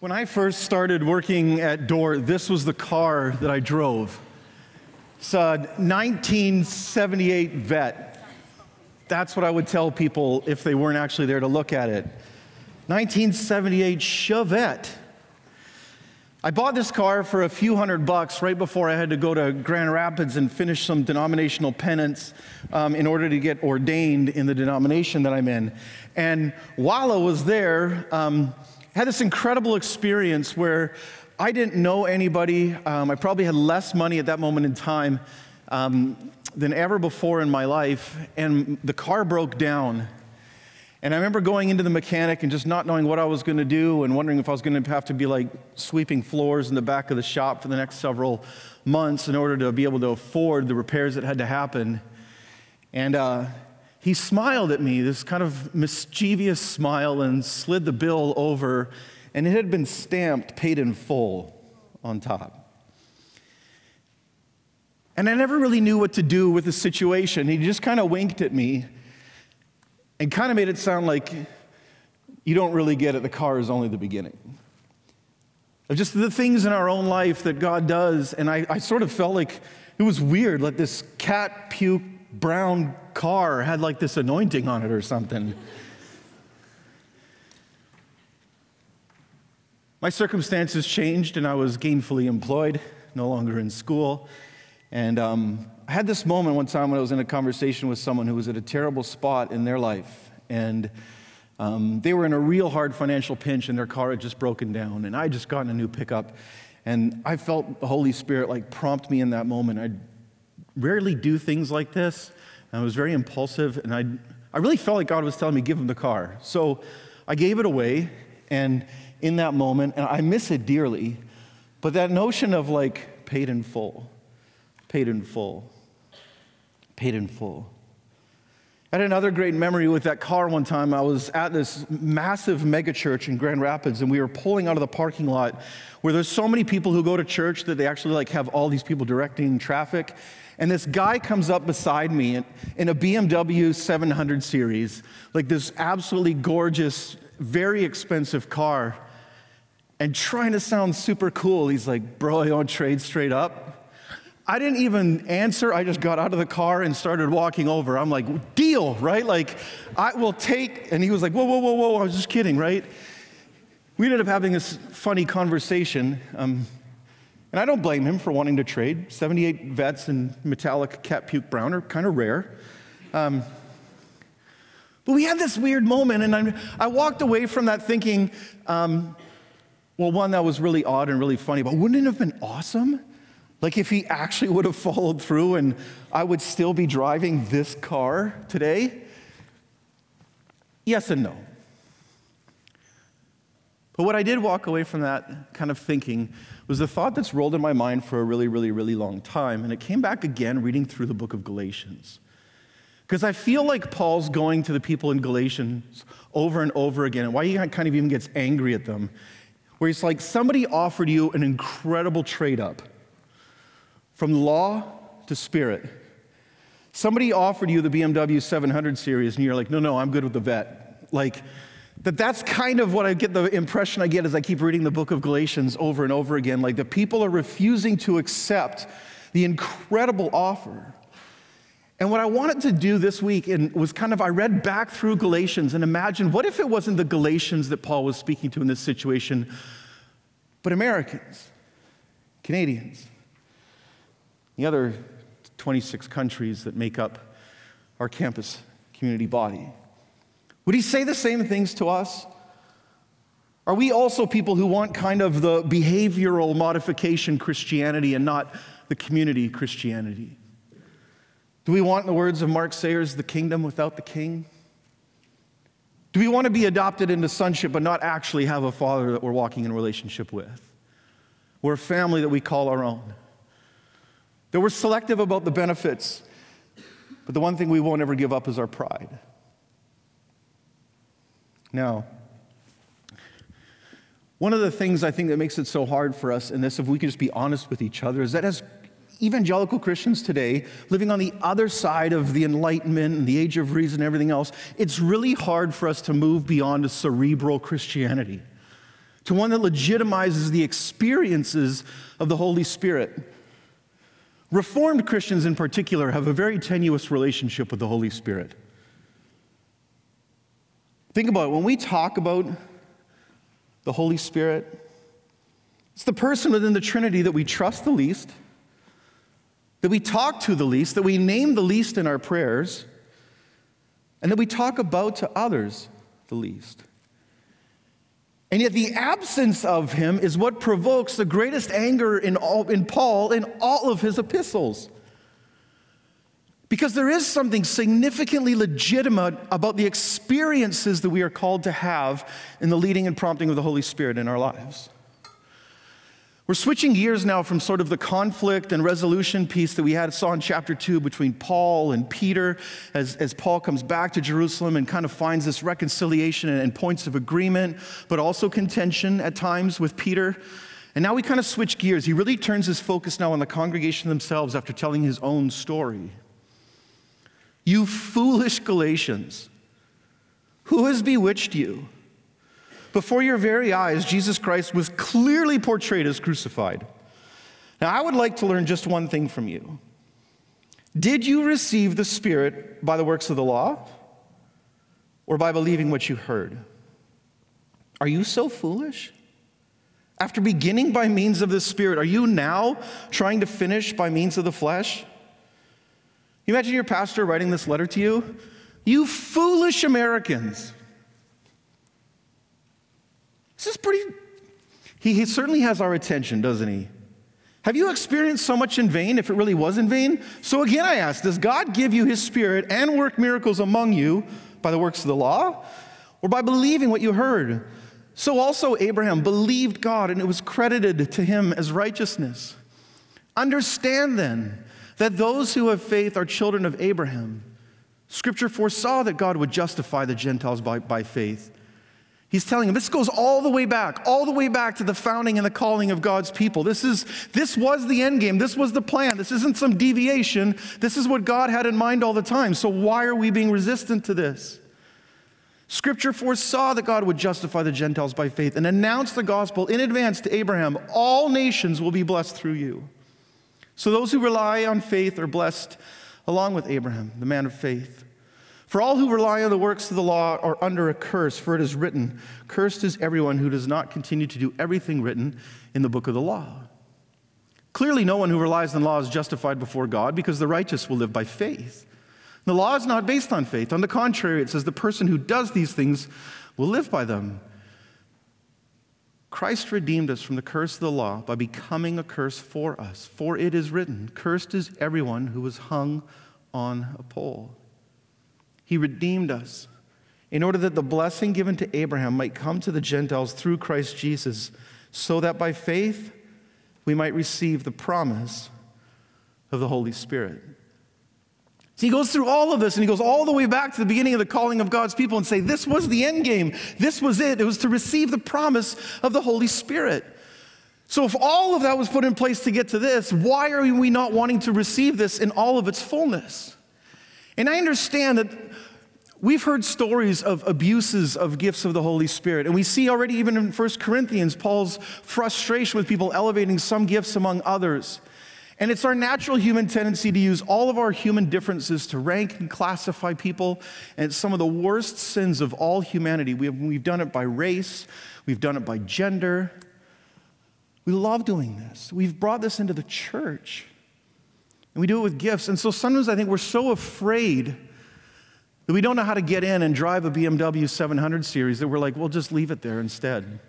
When I first started working at Dordt, this was the car that I drove. It's a 1978 Vet. That's what I would tell people if they weren't actually there to look at it. 1978 Chevette. I bought this car for a few hundred bucks right before I had to go to Grand Rapids and finish some denominational penance um, in order to get ordained in the denomination that I'm in. And while I was there, um, had this incredible experience where I didn't know anybody. Um, I probably had less money at that moment in time um, than ever before in my life, and the car broke down. And I remember going into the mechanic and just not knowing what I was going to do and wondering if I was going to have to be like sweeping floors in the back of the shop for the next several months in order to be able to afford the repairs that had to happen. And uh, he smiled at me, this kind of mischievous smile, and slid the bill over, and it had been stamped paid in full on top. And I never really knew what to do with the situation. He just kind of winked at me and kind of made it sound like you don't really get it, the car is only the beginning. Of just the things in our own life that God does, and I, I sort of felt like it was weird, like this cat puke brown car had like this anointing on it or something. My circumstances changed and I was gainfully employed, no longer in school. And um, I had this moment one time when I was in a conversation with someone who was at a terrible spot in their life. And um, they were in a real hard financial pinch and their car had just broken down. And I just gotten a new pickup. And I felt the Holy Spirit like prompt me in that moment. I rarely do things like this. I was very impulsive, and I, I really felt like God was telling me, give him the car. So I gave it away, and in that moment, and I miss it dearly, but that notion of like paid in full, paid in full, paid in full. I had another great memory with that car one time. I was at this massive megachurch in Grand Rapids, and we were pulling out of the parking lot where there's so many people who go to church that they actually like have all these people directing traffic. And this guy comes up beside me in, in a BMW 700 series, like this absolutely gorgeous, very expensive car, and trying to sound super cool. He's like, Bro, I to trade straight up. I didn't even answer. I just got out of the car and started walking over. I'm like, deal, right? Like, I will take. And he was like, whoa, whoa, whoa, whoa. I was just kidding, right? We ended up having this funny conversation. Um, and I don't blame him for wanting to trade. 78 vets in metallic cat puke brown are kind of rare. Um, but we had this weird moment, and I, I walked away from that thinking, um, well, one, that was really odd and really funny, but wouldn't it have been awesome? Like if he actually would have followed through and I would still be driving this car today? Yes and no. But what I did walk away from that kind of thinking was the thought that's rolled in my mind for a really, really, really long time. And it came back again reading through the book of Galatians. Because I feel like Paul's going to the people in Galatians over and over again, and why he kind of even gets angry at them, where he's like, somebody offered you an incredible trade up from law to spirit. Somebody offered you the BMW 700 series, and you're like, no, no, I'm good with the vet. Like, that that's kind of what I get the impression I get as I keep reading the book of Galatians over and over again. Like the people are refusing to accept the incredible offer. And what I wanted to do this week and was kind of I read back through Galatians and imagined what if it wasn't the Galatians that Paul was speaking to in this situation, but Americans, Canadians, the other 26 countries that make up our campus community body. Would he say the same things to us? Are we also people who want kind of the behavioral modification Christianity and not the community Christianity? Do we want, in the words of Mark Sayers, the kingdom without the king? Do we want to be adopted into sonship but not actually have a father that we're walking in relationship with? We're a family that we call our own. That we're selective about the benefits, but the one thing we won't ever give up is our pride. Now, one of the things I think that makes it so hard for us in this, if we can just be honest with each other, is that as evangelical Christians today, living on the other side of the Enlightenment and the age of reason and everything else, it's really hard for us to move beyond a cerebral Christianity to one that legitimizes the experiences of the Holy Spirit. Reformed Christians, in particular, have a very tenuous relationship with the Holy Spirit. Think about it. When we talk about the Holy Spirit, it's the person within the Trinity that we trust the least, that we talk to the least, that we name the least in our prayers, and that we talk about to others the least. And yet, the absence of him is what provokes the greatest anger in, all, in Paul in all of his epistles. Because there is something significantly legitimate about the experiences that we are called to have in the leading and prompting of the Holy Spirit in our lives. We're switching gears now from sort of the conflict and resolution piece that we had saw in chapter 2 between Paul and Peter as, as Paul comes back to Jerusalem and kind of finds this reconciliation and, and points of agreement, but also contention at times with Peter. And now we kind of switch gears. He really turns his focus now on the congregation themselves after telling his own story. You foolish Galatians, who has bewitched you? Before your very eyes, Jesus Christ was clearly portrayed as crucified. Now, I would like to learn just one thing from you. Did you receive the Spirit by the works of the law or by believing what you heard? Are you so foolish? After beginning by means of the Spirit, are you now trying to finish by means of the flesh? You imagine your pastor writing this letter to you? You foolish Americans. This is pretty, he, he certainly has our attention, doesn't he? Have you experienced so much in vain if it really was in vain? So again, I ask Does God give you his spirit and work miracles among you by the works of the law or by believing what you heard? So also Abraham believed God and it was credited to him as righteousness. Understand then that those who have faith are children of Abraham. Scripture foresaw that God would justify the Gentiles by, by faith. He's telling him this goes all the way back, all the way back to the founding and the calling of God's people. This, is, this was the end game. This was the plan. This isn't some deviation. This is what God had in mind all the time. So why are we being resistant to this? Scripture foresaw that God would justify the Gentiles by faith and announced the gospel in advance to Abraham all nations will be blessed through you. So those who rely on faith are blessed along with Abraham, the man of faith. For all who rely on the works of the law are under a curse, for it is written, Cursed is everyone who does not continue to do everything written in the book of the law. Clearly, no one who relies on the law is justified before God because the righteous will live by faith. The law is not based on faith. On the contrary, it says the person who does these things will live by them. Christ redeemed us from the curse of the law by becoming a curse for us. For it is written, Cursed is everyone who is hung on a pole. He redeemed us in order that the blessing given to Abraham might come to the Gentiles through Christ Jesus, so that by faith we might receive the promise of the Holy Spirit. He goes through all of this and he goes all the way back to the beginning of the calling of God's people and say, This was the end game. This was it. It was to receive the promise of the Holy Spirit. So, if all of that was put in place to get to this, why are we not wanting to receive this in all of its fullness? And I understand that we've heard stories of abuses of gifts of the Holy Spirit. And we see already, even in 1 Corinthians, Paul's frustration with people elevating some gifts among others. And it's our natural human tendency to use all of our human differences to rank and classify people. And it's some of the worst sins of all humanity. We have, we've done it by race, we've done it by gender. We love doing this. We've brought this into the church. And we do it with gifts. And so sometimes I think we're so afraid that we don't know how to get in and drive a BMW 700 series that we're like, we'll just leave it there instead.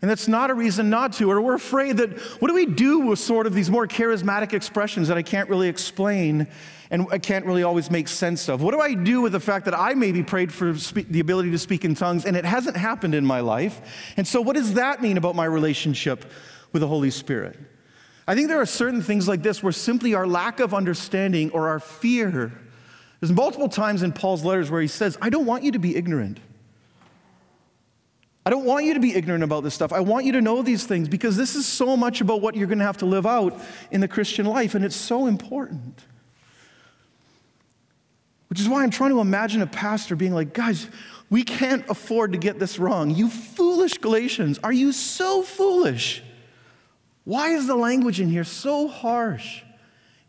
And that's not a reason not to, or we're afraid that what do we do with sort of these more charismatic expressions that I can't really explain and I can't really always make sense of? What do I do with the fact that I maybe prayed for the ability to speak in tongues and it hasn't happened in my life? And so, what does that mean about my relationship with the Holy Spirit? I think there are certain things like this where simply our lack of understanding or our fear. There's multiple times in Paul's letters where he says, I don't want you to be ignorant. I don't want you to be ignorant about this stuff. I want you to know these things because this is so much about what you're going to have to live out in the Christian life, and it's so important. Which is why I'm trying to imagine a pastor being like, guys, we can't afford to get this wrong. You foolish Galatians? Are you so foolish? Why is the language in here so harsh?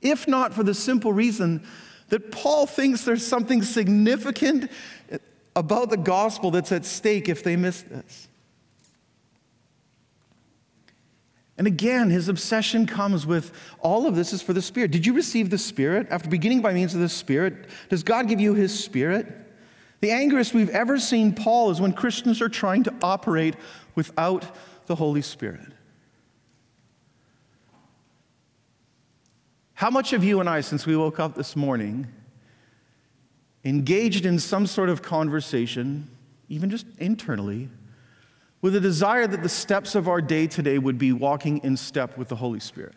If not for the simple reason that Paul thinks there's something significant about the gospel that's at stake if they miss this. And again, his obsession comes with all of this is for the Spirit. Did you receive the Spirit? After beginning by means of the Spirit, does God give you his Spirit? The angriest we've ever seen Paul is when Christians are trying to operate without the Holy Spirit. How much of you and I, since we woke up this morning, engaged in some sort of conversation, even just internally, with a desire that the steps of our day today would be walking in step with the Holy Spirit.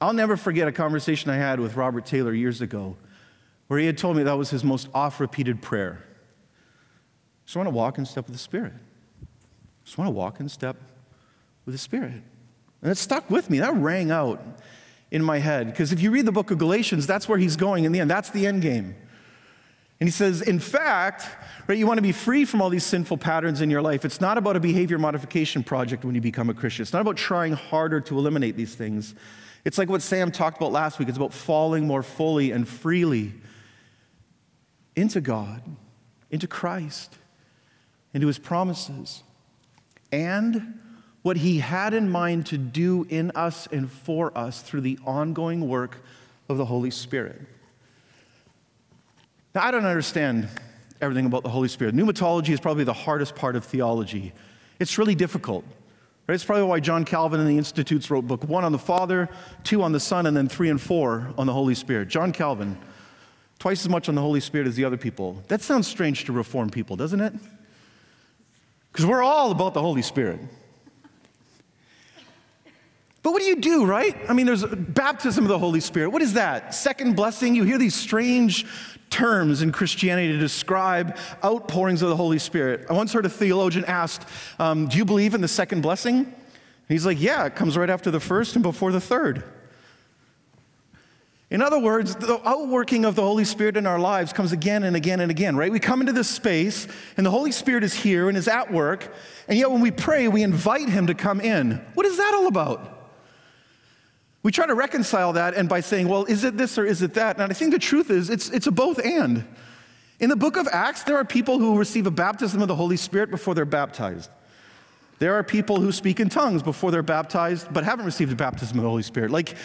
I'll never forget a conversation I had with Robert Taylor years ago where he had told me that was his most oft repeated prayer. Just want to walk in step with the Spirit. Just want to walk in step with the Spirit. And it stuck with me. That rang out in my head. Because if you read the book of Galatians, that's where he's going in the end. That's the end game. And he says, in fact, right, you want to be free from all these sinful patterns in your life. It's not about a behavior modification project when you become a Christian. It's not about trying harder to eliminate these things. It's like what Sam talked about last week. It's about falling more fully and freely into God, into Christ, into his promises, and what he had in mind to do in us and for us through the ongoing work of the Holy Spirit. Now, I don't understand everything about the Holy Spirit. Pneumatology is probably the hardest part of theology. It's really difficult. Right? It's probably why John Calvin and the Institutes wrote book one on the Father, two on the Son, and then three and four on the Holy Spirit. John Calvin, twice as much on the Holy Spirit as the other people. That sounds strange to Reformed people, doesn't it? Because we're all about the Holy Spirit. But what do you do, right? I mean, there's baptism of the Holy Spirit. What is that? Second blessing? You hear these strange terms in Christianity to describe outpourings of the Holy Spirit. I once heard a theologian asked, um, Do you believe in the second blessing? And he's like, Yeah, it comes right after the first and before the third. In other words, the outworking of the Holy Spirit in our lives comes again and again and again, right? We come into this space and the Holy Spirit is here and is at work, and yet when we pray, we invite Him to come in. What is that all about? We try to reconcile that and by saying, well, is it this or is it that? And I think the truth is it's, it's a both and. In the book of Acts, there are people who receive a baptism of the Holy Spirit before they're baptized. There are people who speak in tongues before they're baptized but haven't received a baptism of the Holy Spirit. Like,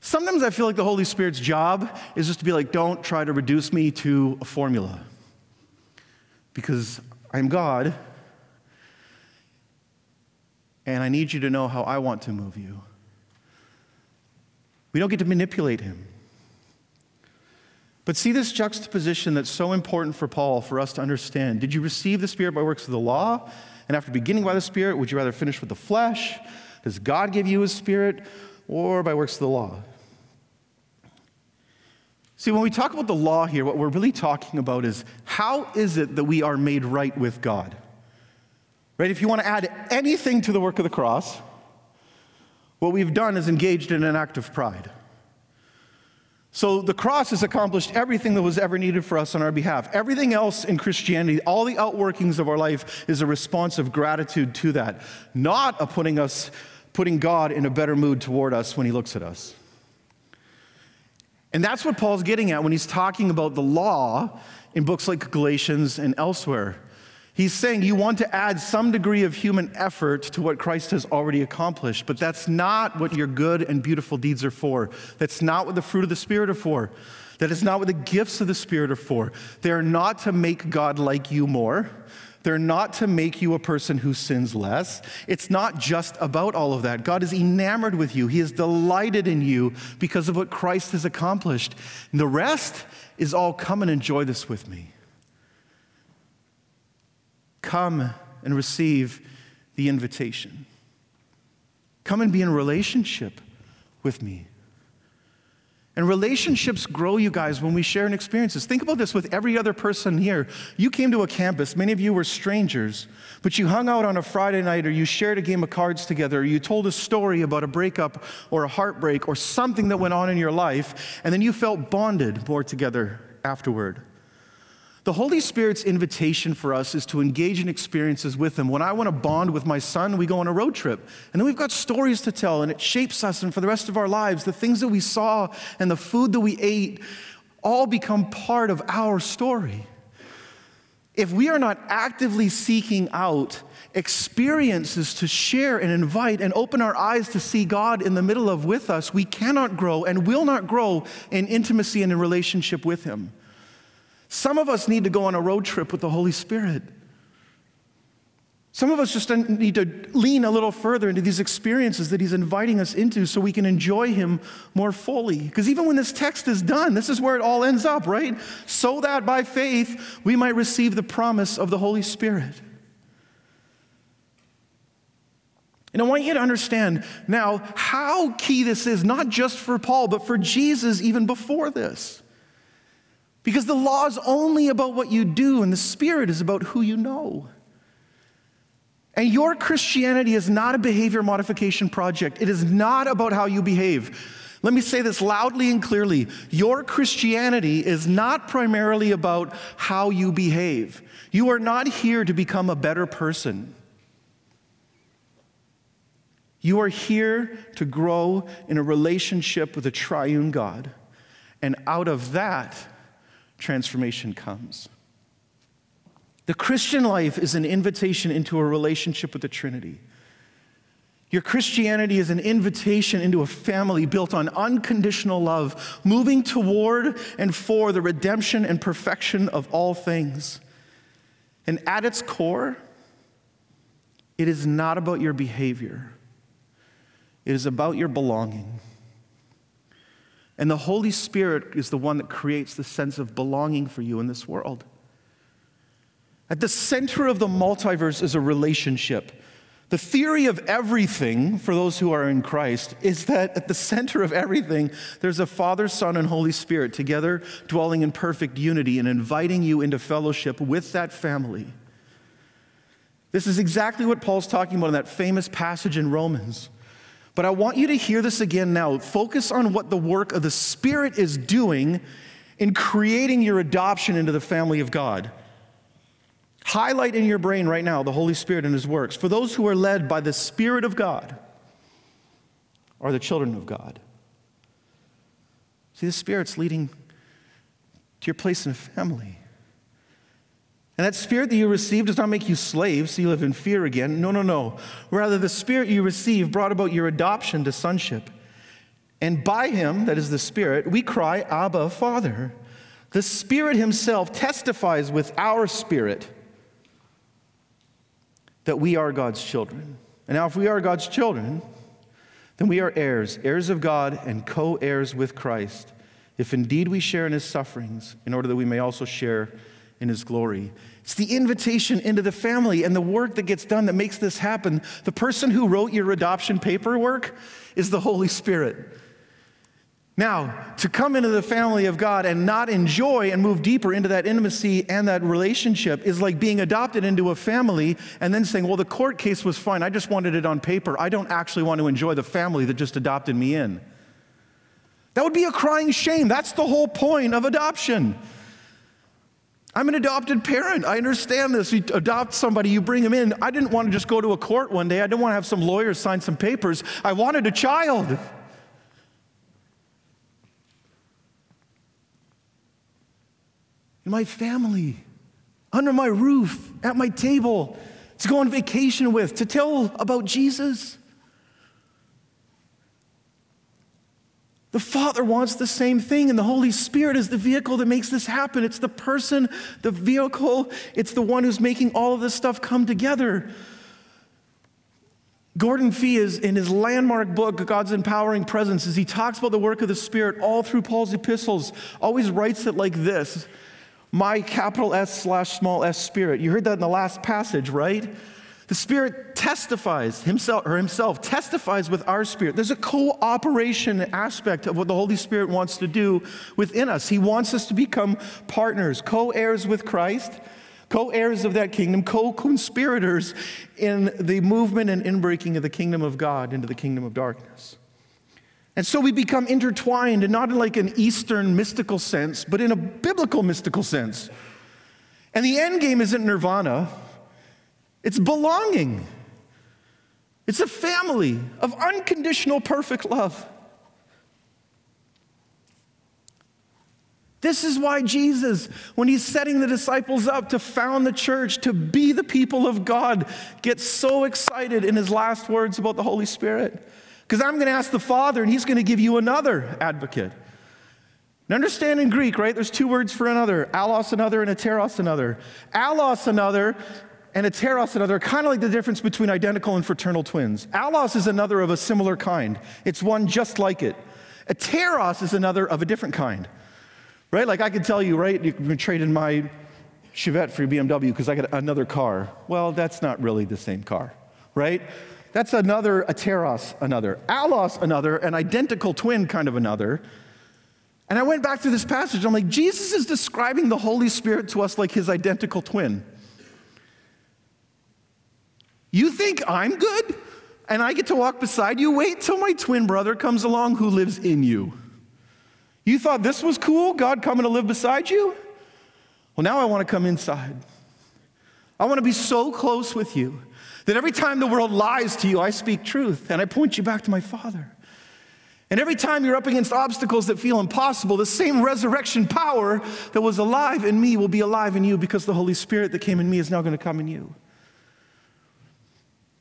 sometimes I feel like the Holy Spirit's job is just to be like, don't try to reduce me to a formula. Because I'm God, and I need you to know how I want to move you. We don't get to manipulate him. But see this juxtaposition that's so important for Paul for us to understand. Did you receive the Spirit by works of the law? And after beginning by the Spirit, would you rather finish with the flesh? Does God give you his Spirit or by works of the law? See, when we talk about the law here, what we're really talking about is how is it that we are made right with God? Right? If you want to add anything to the work of the cross, what we've done is engaged in an act of pride. So the cross has accomplished everything that was ever needed for us on our behalf. Everything else in Christianity, all the outworkings of our life, is a response of gratitude to that, not a putting us, putting God in a better mood toward us when He looks at us. And that's what Paul's getting at when he's talking about the law in books like Galatians and elsewhere. He's saying you want to add some degree of human effort to what Christ has already accomplished, but that's not what your good and beautiful deeds are for. That's not what the fruit of the Spirit are for. That is not what the gifts of the Spirit are for. They're not to make God like you more. They're not to make you a person who sins less. It's not just about all of that. God is enamored with you, He is delighted in you because of what Christ has accomplished. And the rest is all come and enjoy this with me. Come and receive the invitation. Come and be in relationship with me. And relationships grow, you guys, when we share in experiences. Think about this with every other person here. You came to a campus, many of you were strangers, but you hung out on a Friday night, or you shared a game of cards together, or you told a story about a breakup or a heartbreak or something that went on in your life, and then you felt bonded more together afterward. The Holy Spirit's invitation for us is to engage in experiences with Him. When I want to bond with my son, we go on a road trip. And then we've got stories to tell, and it shapes us. And for the rest of our lives, the things that we saw and the food that we ate all become part of our story. If we are not actively seeking out experiences to share and invite and open our eyes to see God in the middle of with us, we cannot grow and will not grow in intimacy and in relationship with Him. Some of us need to go on a road trip with the Holy Spirit. Some of us just need to lean a little further into these experiences that He's inviting us into so we can enjoy Him more fully. Because even when this text is done, this is where it all ends up, right? So that by faith we might receive the promise of the Holy Spirit. And I want you to understand now how key this is, not just for Paul, but for Jesus even before this. Because the law is only about what you do, and the Spirit is about who you know. And your Christianity is not a behavior modification project, it is not about how you behave. Let me say this loudly and clearly. Your Christianity is not primarily about how you behave. You are not here to become a better person. You are here to grow in a relationship with a triune God. And out of that, transformation comes. The Christian life is an invitation into a relationship with the Trinity. Your Christianity is an invitation into a family built on unconditional love, moving toward and for the redemption and perfection of all things. And at its core, it is not about your behavior, it is about your belonging. And the Holy Spirit is the one that creates the sense of belonging for you in this world. At the center of the multiverse is a relationship. The theory of everything, for those who are in Christ, is that at the center of everything, there's a Father, Son, and Holy Spirit together dwelling in perfect unity and inviting you into fellowship with that family. This is exactly what Paul's talking about in that famous passage in Romans. But I want you to hear this again now. Focus on what the work of the Spirit is doing in creating your adoption into the family of God. Highlight in your brain right now the Holy Spirit and His works. For those who are led by the Spirit of God are the children of God. See, the Spirit's leading to your place in family. And that spirit that you received does not make you slaves, so you live in fear again. No, no, no. Rather, the spirit you received brought about your adoption to sonship. And by him, that is the spirit, we cry, Abba, Father. The spirit himself testifies with our spirit that we are God's children. And now, if we are God's children, then we are heirs, heirs of God and co heirs with Christ, if indeed we share in his sufferings, in order that we may also share in his glory. It's the invitation into the family and the work that gets done that makes this happen. The person who wrote your adoption paperwork is the Holy Spirit. Now, to come into the family of God and not enjoy and move deeper into that intimacy and that relationship is like being adopted into a family and then saying, Well, the court case was fine. I just wanted it on paper. I don't actually want to enjoy the family that just adopted me in. That would be a crying shame. That's the whole point of adoption. I'm an adopted parent. I understand this. You adopt somebody, you bring them in. I didn't want to just go to a court one day. I didn't want to have some lawyers sign some papers. I wanted a child. In my family, under my roof, at my table, to go on vacation with, to tell about Jesus. The Father wants the same thing, and the Holy Spirit is the vehicle that makes this happen. It's the person, the vehicle, it's the one who's making all of this stuff come together. Gordon Fee is in his landmark book, God's Empowering Presence, as he talks about the work of the Spirit all through Paul's epistles, always writes it like this My capital S slash small s spirit. You heard that in the last passage, right? The Spirit testifies, himself or himself testifies with our spirit. There's a cooperation aspect of what the Holy Spirit wants to do within us. He wants us to become partners, co-heirs with Christ, co-heirs of that kingdom, co-conspirators in the movement and inbreaking of the kingdom of God into the kingdom of darkness. And so we become intertwined, and not in like an Eastern mystical sense, but in a biblical mystical sense. And the end game isn't nirvana, it's belonging. It's a family of unconditional, perfect love. This is why Jesus, when he's setting the disciples up to found the church, to be the people of God, gets so excited in his last words about the Holy Spirit. Because I'm going to ask the Father, and he's going to give you another advocate. And understand in Greek, right? There's two words for another allos another and heteros another. Allos another and heteros another, kind of like the difference between identical and fraternal twins. Allos is another of a similar kind, it's one just like it. Heteros is another of a different kind. Right? Like I could tell you, right, you can trade in my Chevette for your BMW because I got another car. Well, that's not really the same car, right? That's another heteros, another. Allos, another, an identical twin kind of another. And I went back to this passage. I'm like, Jesus is describing the Holy Spirit to us like his identical twin. You think I'm good and I get to walk beside you? Wait till my twin brother comes along who lives in you. You thought this was cool, God coming to live beside you? Well, now I want to come inside. I want to be so close with you that every time the world lies to you, I speak truth and I point you back to my Father. And every time you're up against obstacles that feel impossible, the same resurrection power that was alive in me will be alive in you because the Holy Spirit that came in me is now going to come in you.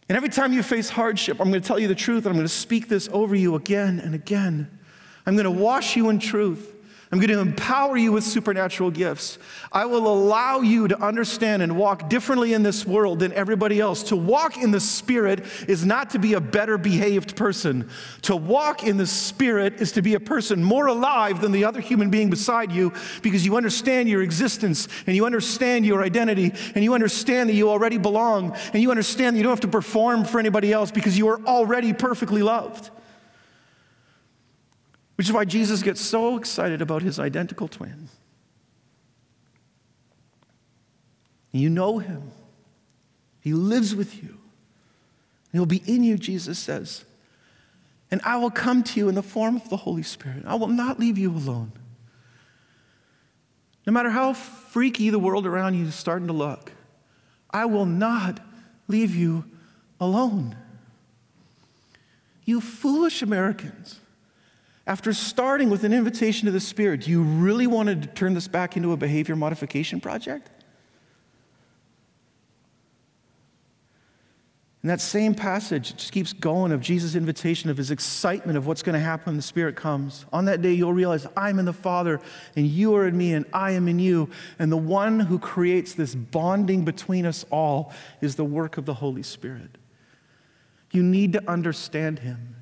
And every time you face hardship, I'm going to tell you the truth and I'm going to speak this over you again and again. I'm going to wash you in truth. I'm going to empower you with supernatural gifts. I will allow you to understand and walk differently in this world than everybody else. To walk in the Spirit is not to be a better behaved person. To walk in the Spirit is to be a person more alive than the other human being beside you because you understand your existence and you understand your identity and you understand that you already belong and you understand that you don't have to perform for anybody else because you are already perfectly loved. Which is why Jesus gets so excited about his identical twin. You know him, he lives with you, he'll be in you, Jesus says. And I will come to you in the form of the Holy Spirit. I will not leave you alone. No matter how freaky the world around you is starting to look, I will not leave you alone. You foolish Americans. After starting with an invitation to the Spirit, do you really want to turn this back into a behavior modification project? And that same passage just keeps going of Jesus' invitation, of his excitement of what's going to happen when the Spirit comes. On that day, you'll realize I'm in the Father, and you are in me, and I am in you. And the one who creates this bonding between us all is the work of the Holy Spirit. You need to understand him.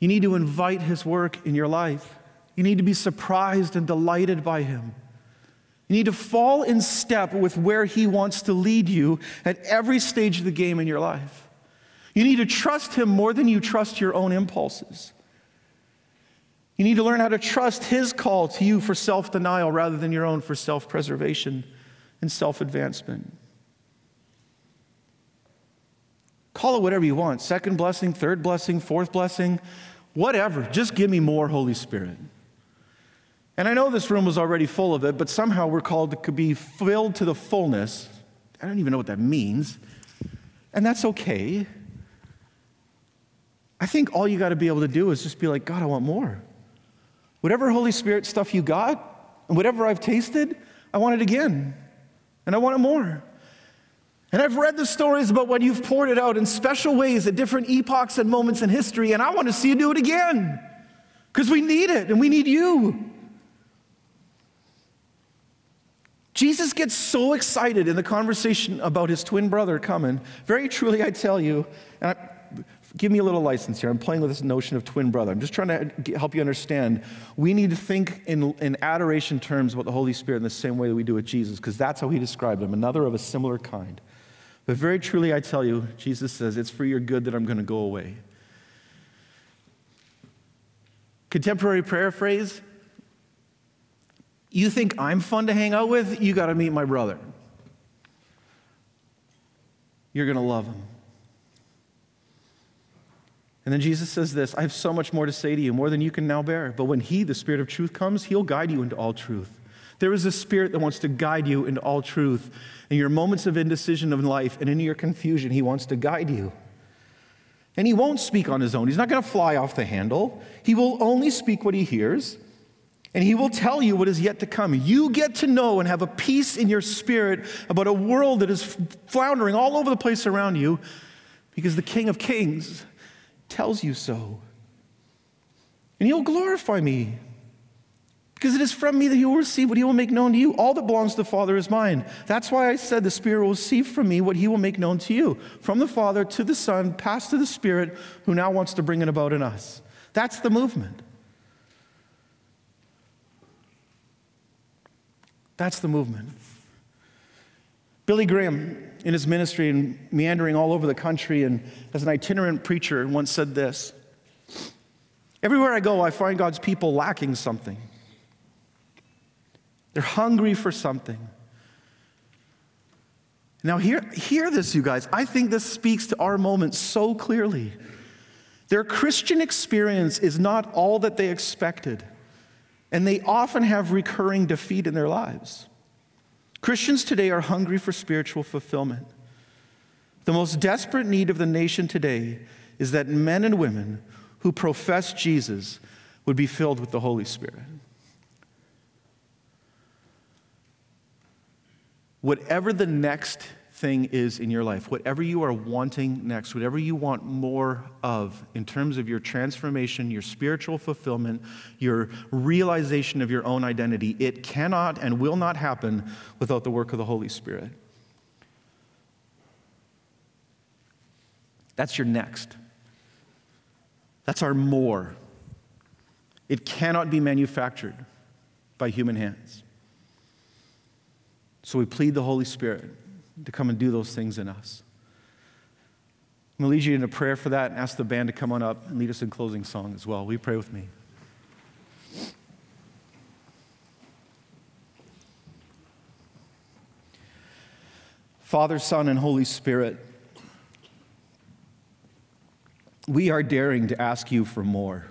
You need to invite his work in your life. You need to be surprised and delighted by him. You need to fall in step with where he wants to lead you at every stage of the game in your life. You need to trust him more than you trust your own impulses. You need to learn how to trust his call to you for self denial rather than your own for self preservation and self advancement. Call it whatever you want second blessing, third blessing, fourth blessing, whatever. Just give me more Holy Spirit. And I know this room was already full of it, but somehow we're called to be filled to the fullness. I don't even know what that means. And that's okay. I think all you got to be able to do is just be like, God, I want more. Whatever Holy Spirit stuff you got, and whatever I've tasted, I want it again. And I want it more. And I've read the stories about when you've poured it out in special ways at different epochs and moments in history, and I want to see you do it again because we need it and we need you. Jesus gets so excited in the conversation about his twin brother coming. Very truly, I tell you, and I, give me a little license here. I'm playing with this notion of twin brother. I'm just trying to help you understand. We need to think in, in adoration terms about the Holy Spirit in the same way that we do with Jesus, because that's how he described him, another of a similar kind. But very truly, I tell you, Jesus says, it's for your good that I'm going to go away. Contemporary paraphrase You think I'm fun to hang out with? You got to meet my brother. You're going to love him. And then Jesus says this I have so much more to say to you, more than you can now bear. But when He, the Spirit of truth, comes, He'll guide you into all truth. There is a spirit that wants to guide you into all truth. In your moments of indecision of life and in your confusion, he wants to guide you. And he won't speak on his own. He's not going to fly off the handle. He will only speak what he hears, and he will tell you what is yet to come. You get to know and have a peace in your spirit about a world that is floundering all over the place around you because the King of Kings tells you so. And he'll glorify me because it is from me that he will receive what he will make known to you. All that belongs to the Father is mine. That's why I said the Spirit will receive from me what he will make known to you. From the Father to the Son, passed to the Spirit, who now wants to bring it about in us. That's the movement. That's the movement. Billy Graham, in his ministry and meandering all over the country and as an itinerant preacher, once said this Everywhere I go, I find God's people lacking something. They're hungry for something. Now, hear, hear this, you guys. I think this speaks to our moment so clearly. Their Christian experience is not all that they expected, and they often have recurring defeat in their lives. Christians today are hungry for spiritual fulfillment. The most desperate need of the nation today is that men and women who profess Jesus would be filled with the Holy Spirit. Whatever the next thing is in your life, whatever you are wanting next, whatever you want more of in terms of your transformation, your spiritual fulfillment, your realization of your own identity, it cannot and will not happen without the work of the Holy Spirit. That's your next. That's our more. It cannot be manufactured by human hands. So we plead the Holy Spirit to come and do those things in us. I'm going to lead you in a prayer for that and ask the band to come on up and lead us in closing song as well. Will you pray with me? Father, Son, and Holy Spirit, we are daring to ask you for more.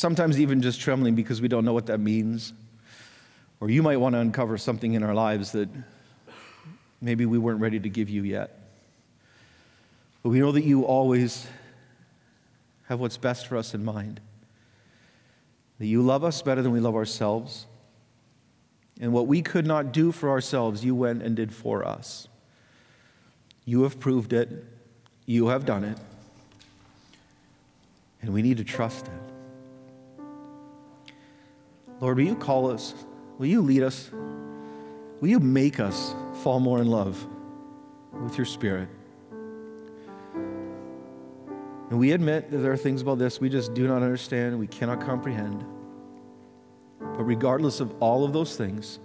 Sometimes even just trembling because we don't know what that means. Or you might want to uncover something in our lives that maybe we weren't ready to give you yet. But we know that you always have what's best for us in mind. That you love us better than we love ourselves. And what we could not do for ourselves, you went and did for us. You have proved it. You have done it. And we need to trust it. Lord, will you call us? Will you lead us? Will you make us fall more in love with your Spirit? And we admit that there are things about this we just do not understand, we cannot comprehend. But regardless of all of those things,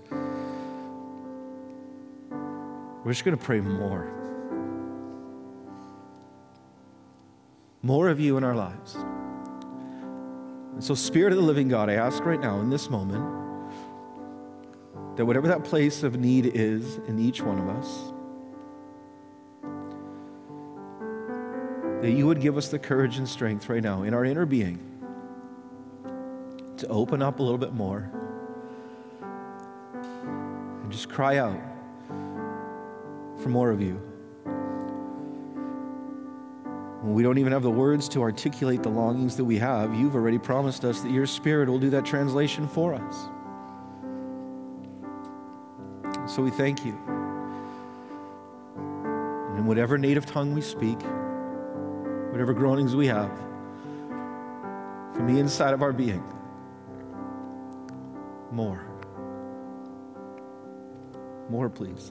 we're just going to pray more. More of you in our lives. And so, Spirit of the living God, I ask right now in this moment that whatever that place of need is in each one of us, that you would give us the courage and strength right now in our inner being to open up a little bit more and just cry out for more of you. We don't even have the words to articulate the longings that we have, you've already promised us that your Spirit will do that translation for us. So we thank you. And in whatever native tongue we speak, whatever groanings we have, from the inside of our being, more. More, please.